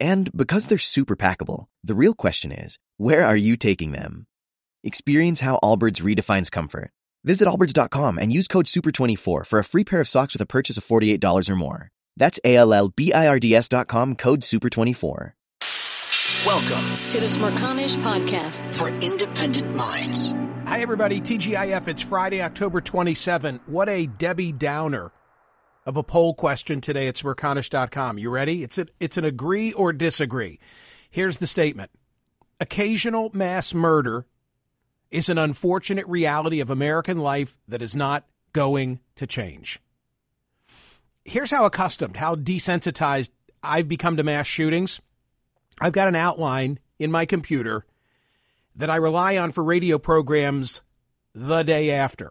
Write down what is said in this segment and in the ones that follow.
And because they're super packable, the real question is, where are you taking them? Experience how Allbirds redefines comfort. Visit allbirds.com and use code SUPER24 for a free pair of socks with a purchase of $48 or more. That's A-L-L-B-I-R-D-S dot com, code SUPER24. Welcome to the Smerconish Podcast. for Independent Minds. Hi, everybody. TGIF. It's Friday, October 27. What a Debbie Downer of a poll question today at smerconish.com. You ready? It's, a, it's an agree or disagree. Here's the statement Occasional mass murder is an unfortunate reality of American life that is not going to change. Here's how accustomed, how desensitized I've become to mass shootings. I've got an outline in my computer that I rely on for radio programs the day after,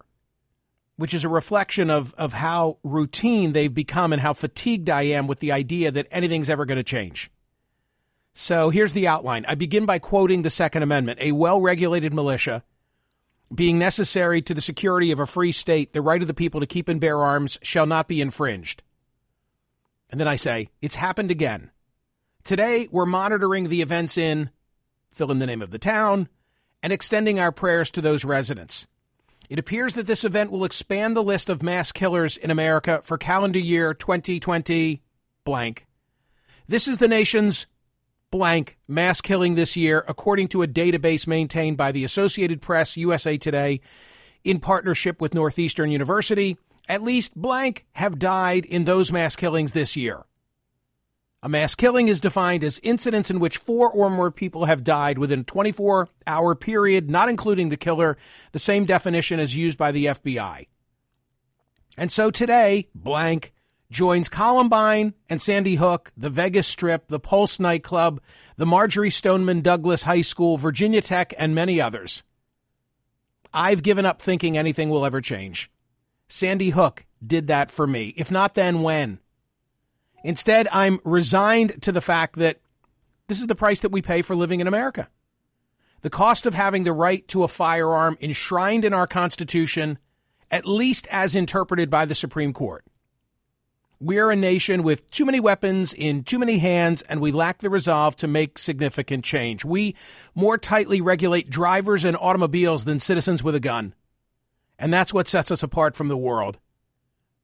which is a reflection of, of how routine they've become and how fatigued I am with the idea that anything's ever going to change. So here's the outline. I begin by quoting the Second Amendment. A well regulated militia, being necessary to the security of a free state, the right of the people to keep and bear arms shall not be infringed. And then I say, it's happened again. Today, we're monitoring the events in, fill in the name of the town, and extending our prayers to those residents. It appears that this event will expand the list of mass killers in America for calendar year 2020 blank. This is the nation's blank mass killing this year, according to a database maintained by the Associated Press, USA Today, in partnership with Northeastern University. At least blank have died in those mass killings this year. A mass killing is defined as incidents in which four or more people have died within a 24 hour period, not including the killer, the same definition as used by the FBI. And so today, blank joins Columbine and Sandy Hook, the Vegas Strip, the Pulse nightclub, the Marjory Stoneman Douglas High School, Virginia Tech, and many others. I've given up thinking anything will ever change. Sandy Hook did that for me. If not then, when? Instead, I'm resigned to the fact that this is the price that we pay for living in America. The cost of having the right to a firearm enshrined in our Constitution, at least as interpreted by the Supreme Court. We're a nation with too many weapons in too many hands, and we lack the resolve to make significant change. We more tightly regulate drivers and automobiles than citizens with a gun. And that's what sets us apart from the world.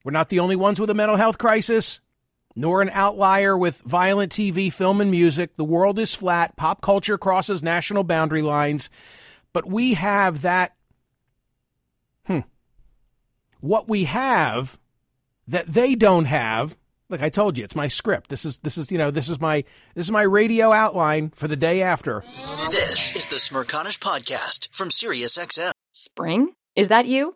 We're not the only ones with a mental health crisis, nor an outlier with violent TV, film, and music. The world is flat. Pop culture crosses national boundary lines. But we have that. Hmm. What we have that they don't have. Look, I told you, it's my script. This is this is you know this is my this is my radio outline for the day after. This is the Smerconish Podcast from SiriusXM. Spring? Is that you?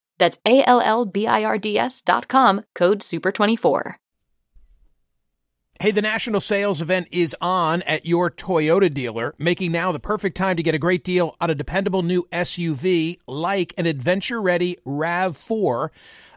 That's A L L B I R D S dot com, code SUPER24. Hey, the national sales event is on at your Toyota dealer, making now the perfect time to get a great deal on a dependable new SUV like an adventure ready RAV4,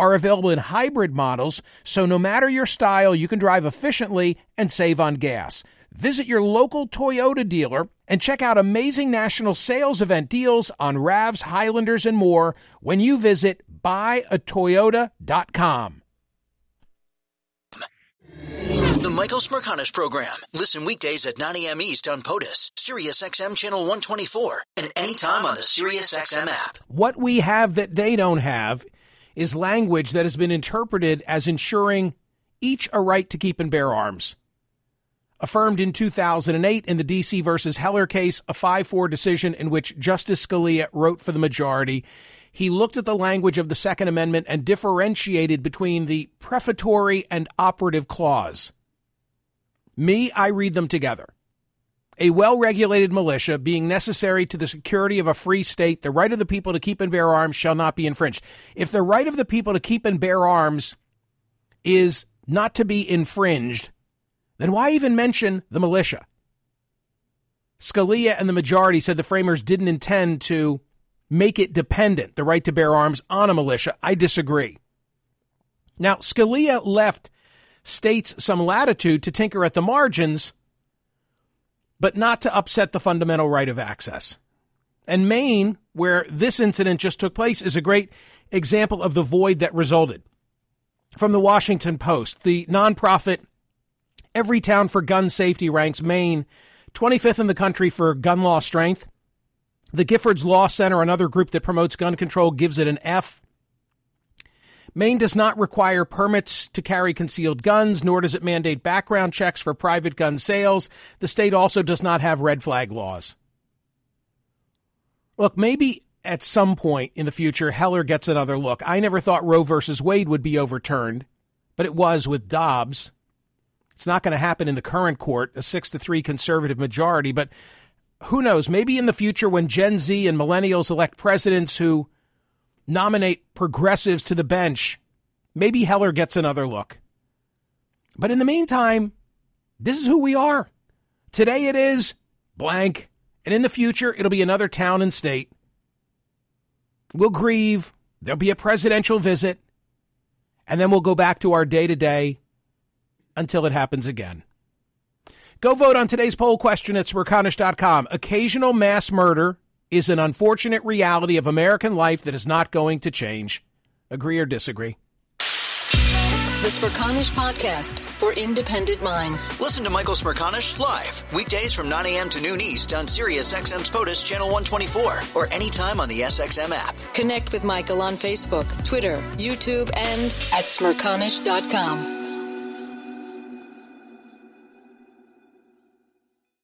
are available in hybrid models, so no matter your style, you can drive efficiently and save on gas. Visit your local Toyota dealer and check out amazing national sales event deals on RAVs, Highlanders, and more when you visit buyatoyota.com. The Michael Smerconish Program. Listen weekdays at 9 a.m. East on POTUS, SiriusXM Channel 124, and anytime on the SiriusXM app. What we have that they don't have is language that has been interpreted as ensuring each a right to keep and bear arms. Affirmed in 2008 in the DC versus Heller case, a 5 4 decision in which Justice Scalia wrote for the majority. He looked at the language of the Second Amendment and differentiated between the prefatory and operative clause. Me, I read them together. A well regulated militia being necessary to the security of a free state, the right of the people to keep and bear arms shall not be infringed. If the right of the people to keep and bear arms is not to be infringed, then why even mention the militia? Scalia and the majority said the framers didn't intend to make it dependent, the right to bear arms, on a militia. I disagree. Now, Scalia left states some latitude to tinker at the margins, but not to upset the fundamental right of access. And Maine, where this incident just took place, is a great example of the void that resulted. From the Washington Post, the nonprofit Everytown for Gun Safety ranks Maine 25th in the country for gun law strength. The Giffords Law Center, another group that promotes gun control, gives it an F. Maine does not require permits to carry concealed guns, nor does it mandate background checks for private gun sales. The state also does not have red flag laws. Look, maybe at some point in the future, Heller gets another look. I never thought Roe versus Wade would be overturned, but it was with Dobbs. It's not going to happen in the current court, a six to three conservative majority, but who knows? Maybe in the future, when Gen Z and millennials elect presidents who nominate progressives to the bench, maybe Heller gets another look. But in the meantime, this is who we are. Today it is blank, and in the future it'll be another town and state. We'll grieve, there'll be a presidential visit, and then we'll go back to our day to day until it happens again. Go vote on today's poll question at Smerconish.com. Occasional mass murder is an unfortunate reality of American life that is not going to change. Agree or disagree? The Smerconish Podcast for independent minds. Listen to Michael Smerconish live weekdays from 9 a.m. to noon East on SiriusXM's POTUS Channel 124 or anytime on the SXM app. Connect with Michael on Facebook, Twitter, YouTube, and at Smerconish.com.